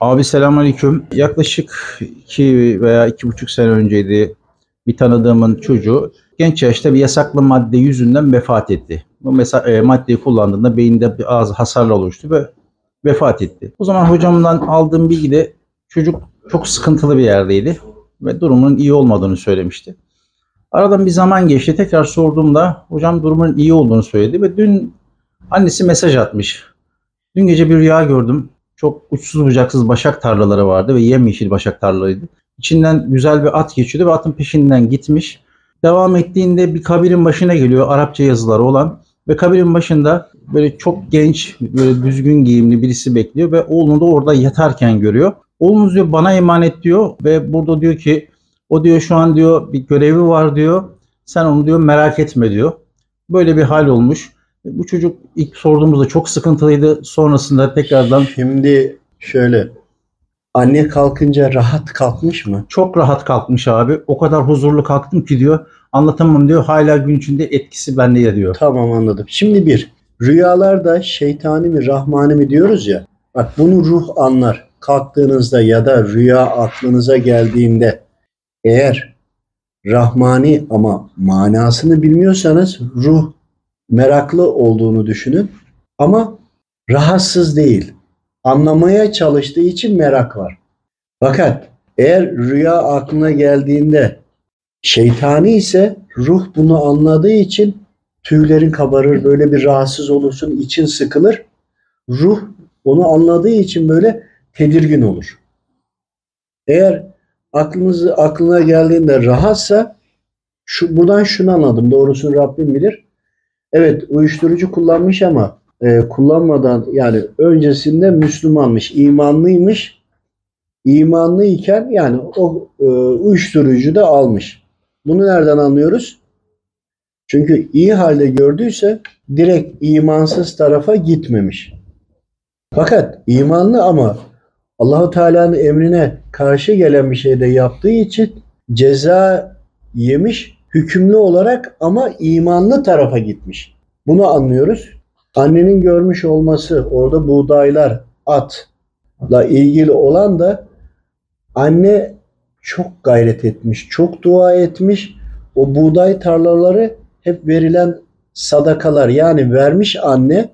Abi selamünaleyküm. Yaklaşık iki veya iki buçuk sene önceydi bir tanıdığımın çocuğu genç yaşta bir yasaklı madde yüzünden vefat etti. Bu mesa- e, maddeyi kullandığında beyinde bir ağız hasarlar oluştu ve vefat etti. O zaman hocamdan aldığım bilgide çocuk çok sıkıntılı bir yerdeydi ve durumunun iyi olmadığını söylemişti. Aradan bir zaman geçti. Tekrar sorduğumda hocam durumun iyi olduğunu söyledi ve dün annesi mesaj atmış. Dün gece bir rüya gördüm. Çok uçsuz bucaksız başak tarlaları vardı ve yemyeşil başak tarlalarıydı. İçinden güzel bir at geçiyordu ve atın peşinden gitmiş. Devam ettiğinde bir kabirin başına geliyor Arapça yazıları olan ve kabirin başında böyle çok genç, böyle düzgün giyimli birisi bekliyor ve oğlunu da orada yatarken görüyor. Oğlunuz diyor bana emanet diyor ve burada diyor ki o diyor şu an diyor bir görevi var diyor. Sen onu diyor merak etme diyor. Böyle bir hal olmuş. Bu çocuk ilk sorduğumuzda çok sıkıntılıydı. Sonrasında tekrardan Şimdi şöyle anne kalkınca rahat kalkmış mı? çok rahat kalkmış abi. O kadar huzurlu kalktım ki diyor. Anlatamam diyor. Hala gün içinde etkisi bende ya diyor. Tamam anladım. Şimdi bir rüyalarda şeytani mi rahmani mi diyoruz ya. Bak bunu ruh anlar. Kalktığınızda ya da rüya aklınıza geldiğinde eğer rahmani ama manasını bilmiyorsanız ruh meraklı olduğunu düşünün ama rahatsız değil. Anlamaya çalıştığı için merak var. Fakat eğer rüya aklına geldiğinde şeytani ise ruh bunu anladığı için tüylerin kabarır, böyle bir rahatsız olursun, için sıkılır. Ruh onu anladığı için böyle tedirgin olur. Eğer aklınızı aklına geldiğinde rahatsa şu buradan şunu anladım. Doğrusunu Rabbim bilir. Evet uyuşturucu kullanmış ama e, kullanmadan yani öncesinde Müslümanmış, imanlıymış. İmanlıyken yani o e, uyuşturucu da almış. Bunu nereden anlıyoruz? Çünkü iyi halde gördüyse direkt imansız tarafa gitmemiş. Fakat imanlı ama Allahu Teala'nın emrine karşı gelen bir şeyde yaptığı için ceza yemiş hükümlü olarak ama imanlı tarafa gitmiş. Bunu anlıyoruz. Annenin görmüş olması orada buğdaylar, atla ilgili olan da anne çok gayret etmiş, çok dua etmiş. O buğday tarlaları hep verilen sadakalar yani vermiş anne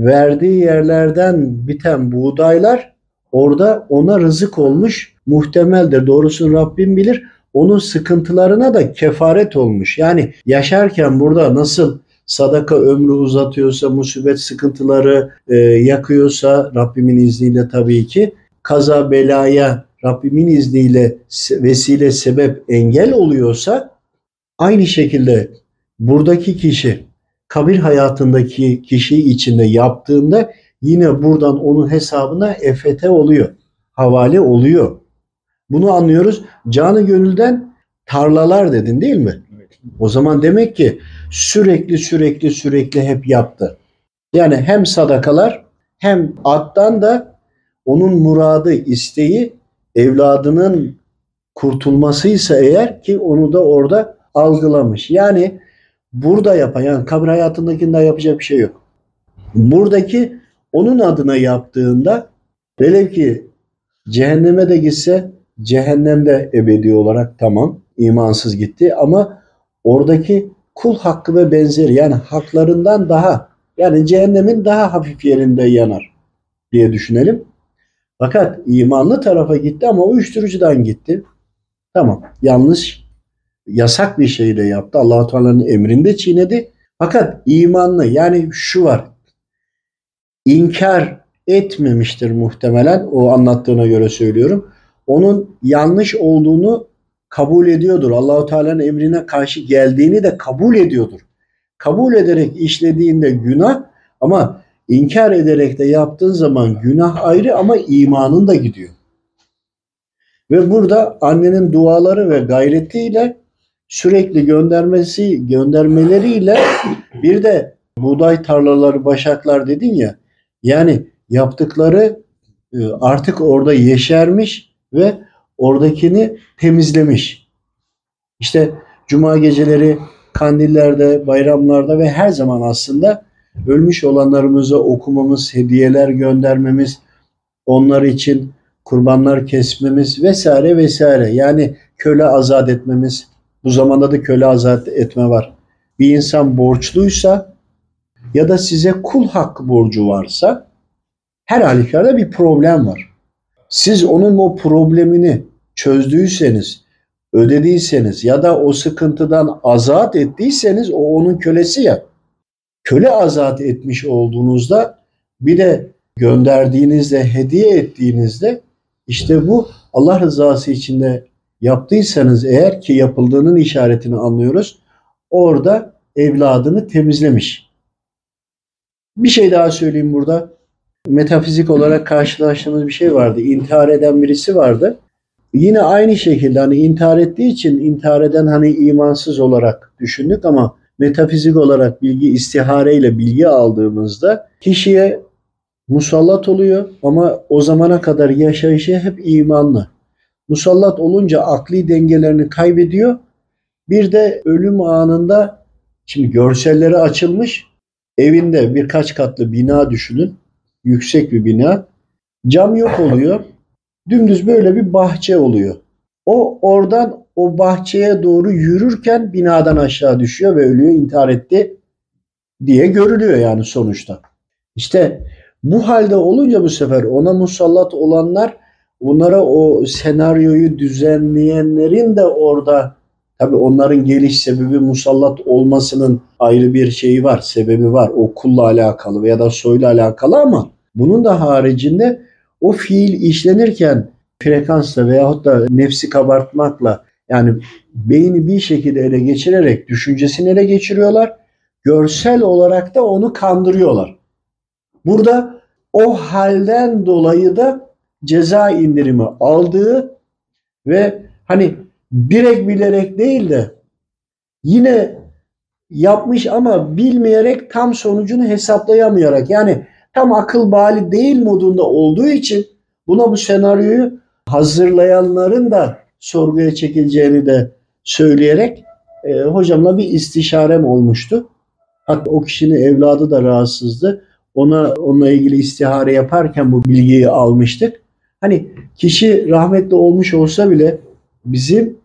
verdiği yerlerden biten buğdaylar orada ona rızık olmuş muhtemeldir. Doğrusunu Rabbim bilir. Onun sıkıntılarına da kefaret olmuş. Yani yaşarken burada nasıl sadaka ömrü uzatıyorsa, musibet sıkıntıları e, yakıyorsa Rabbimin izniyle tabii ki kaza belaya Rabbimin izniyle vesile sebep engel oluyorsa aynı şekilde buradaki kişi kabir hayatındaki kişi içinde yaptığında yine buradan onun hesabına EFT oluyor. Havale oluyor. Bunu anlıyoruz. Canı gönülden tarlalar dedin değil mi? O zaman demek ki sürekli sürekli sürekli hep yaptı. Yani hem sadakalar hem attan da onun muradı, isteği evladının kurtulmasıysa eğer ki onu da orada algılamış. Yani burada yapan yani kabir hayatındakinde yapacak bir şey yok. Buradaki onun adına yaptığında velev ki cehenneme de gitse cehennemde ebedi olarak tamam imansız gitti ama oradaki kul hakkı ve benzeri yani haklarından daha yani cehennemin daha hafif yerinde yanar diye düşünelim. Fakat imanlı tarafa gitti ama uyuşturucudan gitti. Tamam yanlış yasak bir şey de yaptı. allah Teala'nın emrinde çiğnedi. Fakat imanlı yani şu var. İnkar etmemiştir muhtemelen. O anlattığına göre söylüyorum. Onun yanlış olduğunu kabul ediyordur. Allahu Teala'nın emrine karşı geldiğini de kabul ediyordur. Kabul ederek işlediğinde günah ama inkar ederek de yaptığın zaman günah ayrı ama imanın da gidiyor. Ve burada annenin duaları ve gayretiyle sürekli göndermesi göndermeleriyle bir de buğday tarlaları, başaklar dedin ya. Yani yaptıkları e, artık orada yeşermiş ve oradakini temizlemiş. İşte cuma geceleri kandillerde, bayramlarda ve her zaman aslında ölmüş olanlarımıza okumamız, hediyeler göndermemiz, onlar için kurbanlar kesmemiz vesaire vesaire. Yani köle azat etmemiz. Bu zamanda da köle azat etme var. Bir insan borçluysa ya da size kul hakkı borcu varsa her halükarda bir problem var. Siz onun o problemini çözdüyseniz, ödediyseniz ya da o sıkıntıdan azat ettiyseniz o onun kölesi ya. Köle azat etmiş olduğunuzda bir de gönderdiğinizde, hediye ettiğinizde işte bu Allah rızası içinde yaptıysanız eğer ki yapıldığının işaretini anlıyoruz. Orada evladını temizlemiş. Bir şey daha söyleyeyim burada. Metafizik olarak karşılaştığımız bir şey vardı. İntihar eden birisi vardı. Yine aynı şekilde hani intihar ettiği için intihar eden hani imansız olarak düşündük ama metafizik olarak bilgi istihareyle bilgi aldığımızda kişiye musallat oluyor ama o zamana kadar yaşayışı hep imanlı. Musallat olunca akli dengelerini kaybediyor. Bir de ölüm anında şimdi görselleri açılmış evinde birkaç katlı bina düşünün. Yüksek bir bina. Cam yok oluyor. Dümdüz böyle bir bahçe oluyor. O oradan o bahçeye doğru yürürken binadan aşağı düşüyor ve ölüyor, intihar etti diye görülüyor yani sonuçta. İşte bu halde olunca bu sefer ona musallat olanlar onlara o senaryoyu düzenleyenlerin de orada tabi onların geliş sebebi musallat olmasının ayrı bir şeyi var, sebebi var. O kulla alakalı veya da soyla alakalı ama bunun da haricinde o fiil işlenirken frekansla veyahut da nefsi kabartmakla yani beyni bir şekilde ele geçirerek düşüncesini ele geçiriyorlar. Görsel olarak da onu kandırıyorlar. Burada o halden dolayı da ceza indirimi aldığı ve hani direkt bilerek değil de yine yapmış ama bilmeyerek tam sonucunu hesaplayamayarak yani tam akıl bali değil modunda olduğu için buna bu senaryoyu hazırlayanların da sorguya çekileceğini de söyleyerek e, hocamla bir istişarem olmuştu. Hatta o kişinin evladı da rahatsızdı. Ona onunla ilgili istihare yaparken bu bilgiyi almıştık. Hani kişi rahmetli olmuş olsa bile bizim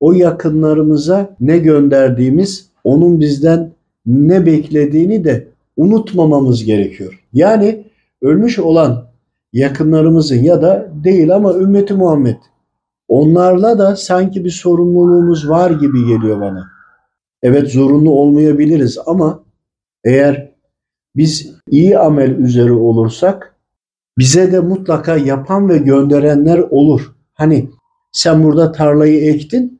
o yakınlarımıza ne gönderdiğimiz, onun bizden ne beklediğini de unutmamamız gerekiyor. Yani ölmüş olan yakınlarımızın ya da değil ama ümmeti Muhammed onlarla da sanki bir sorumluluğumuz var gibi geliyor bana. Evet zorunlu olmayabiliriz ama eğer biz iyi amel üzere olursak bize de mutlaka yapan ve gönderenler olur. Hani sen burada tarlayı ektin,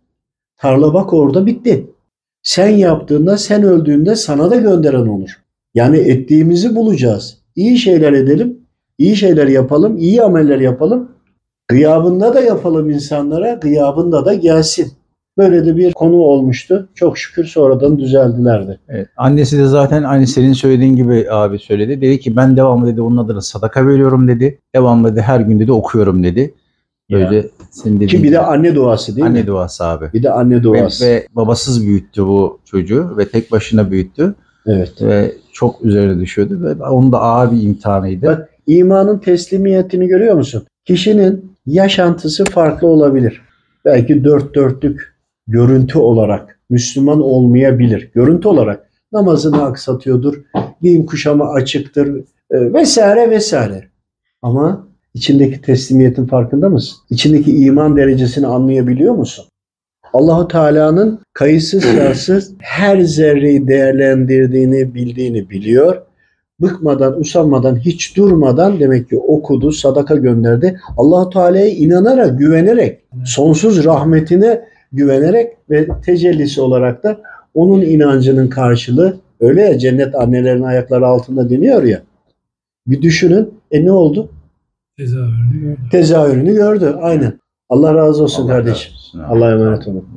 tarla bak orada bitti. Sen yaptığında, sen öldüğünde sana da gönderen olur. Yani ettiğimizi bulacağız. İyi şeyler edelim, iyi şeyler yapalım, iyi ameller yapalım. Gıyabında da yapalım insanlara, gıyabında da gelsin. Böyle de bir konu olmuştu. Çok şükür sonradan düzeldiler de. Evet, annesi de zaten aynı senin söylediğin gibi abi söyledi. Dedi ki ben devamlı dedi onun adına sadaka veriyorum dedi. Devamlı dedi her gün dedi okuyorum dedi. Böyle senin dediğin Ki bir de anne duası değil anne mi? duası abi. Bir de anne Ve, duası. ve babasız büyüttü bu çocuğu ve tek başına büyüttü Evet. ve çok üzerine düşüyordu ve onun da ağır bir imtihanıydı. Bak imanın teslimiyetini görüyor musun? Kişinin yaşantısı farklı olabilir. Belki dört dörtlük görüntü olarak Müslüman olmayabilir. Görüntü olarak namazını aksatıyordur, giyim kuşamı açıktır e, vesaire vesaire. Ama içindeki teslimiyetin farkında mısın? İçindeki iman derecesini anlayabiliyor musun? Allahu Teala'nın kayıtsız şartsız her zerreyi değerlendirdiğini, bildiğini biliyor. Bıkmadan, usanmadan, hiç durmadan demek ki okudu, sadaka gönderdi. Allahu Teala'ya inanarak, güvenerek, sonsuz rahmetine güvenerek ve tecellisi olarak da onun inancının karşılığı öyle ya cennet annelerin ayakları altında deniyor ya. Bir düşünün. E ne oldu? Tezahürünü gördüm. Tezahürünü gördü. Aynen. Allah razı olsun Allah kardeşim. razı olsun. Allah'a emanet olun.